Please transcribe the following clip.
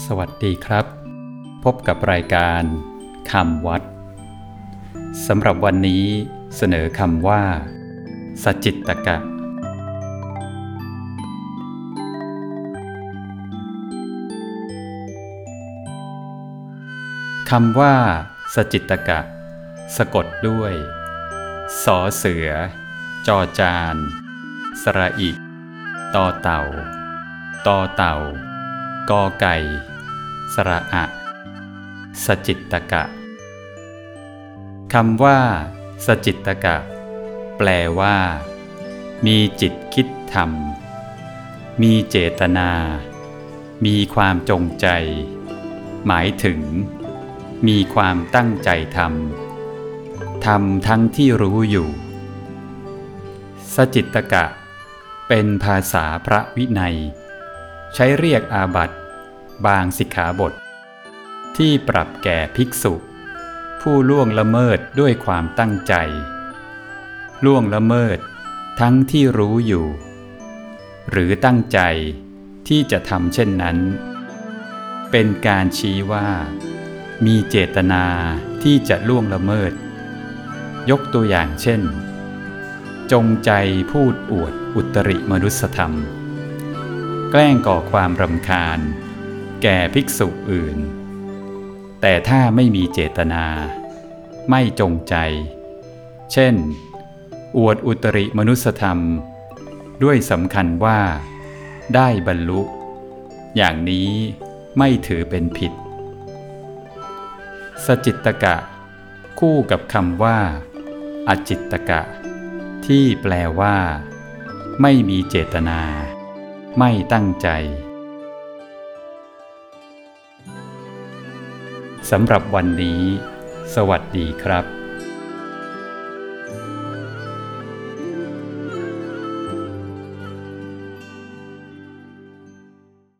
สวัสดีครับ พบกับรายการคำวัดสำหรับวันนี้เสนอคำว่า สจิตตกะ คำว่า สจิตตกะ สะกดด้วยสอเสือ จอจาน สระอิตอเต่าตอเต่า กอไก่ สระอะสจิตตกะคำว่า สจิตตกะ แปลว่า มีจิตคิดทำมีเจตนา มีความจงใจ หมายถึง มีความตั้งใจทำทำทั้งที่รู้อยู่ สจิตตกะ เป็นภาษาพระวินัย ใช้เรียกอาบัติบางสิกขาบท ที่ปรับแก่ภิกษุ ผู้ล่วงละเมิดด้วยความตั้งใจ ล่วงละเมิดทั้งที่รู้อยู่ หรือตั้งใจที่จะทำเช่นนั้น เป็นการชี้ว่า มีเจตนาที่จะล่วงละเมิด ยกตัวอย่างเช่น จงใจพูดอวดอุตริมนุสธรรม แกล้งก่อความรำคาญ แก่ภิกษุอื่น แต่ถ้าไม่มีเจตนา ไม่จงใจ เช่น อวดอุตริมนุสธรรม ด้วยสำคัญว่า ได้บรรลุ อย่างนี้ไม่ถือเป็นผิด สจิตตกะ คู่กับคำว่า อจิตตกะ ที่แปลว่า ไม่มีเจตนา ไม่ตั้งใจสำหรับวันนี้ สวัสดีครับ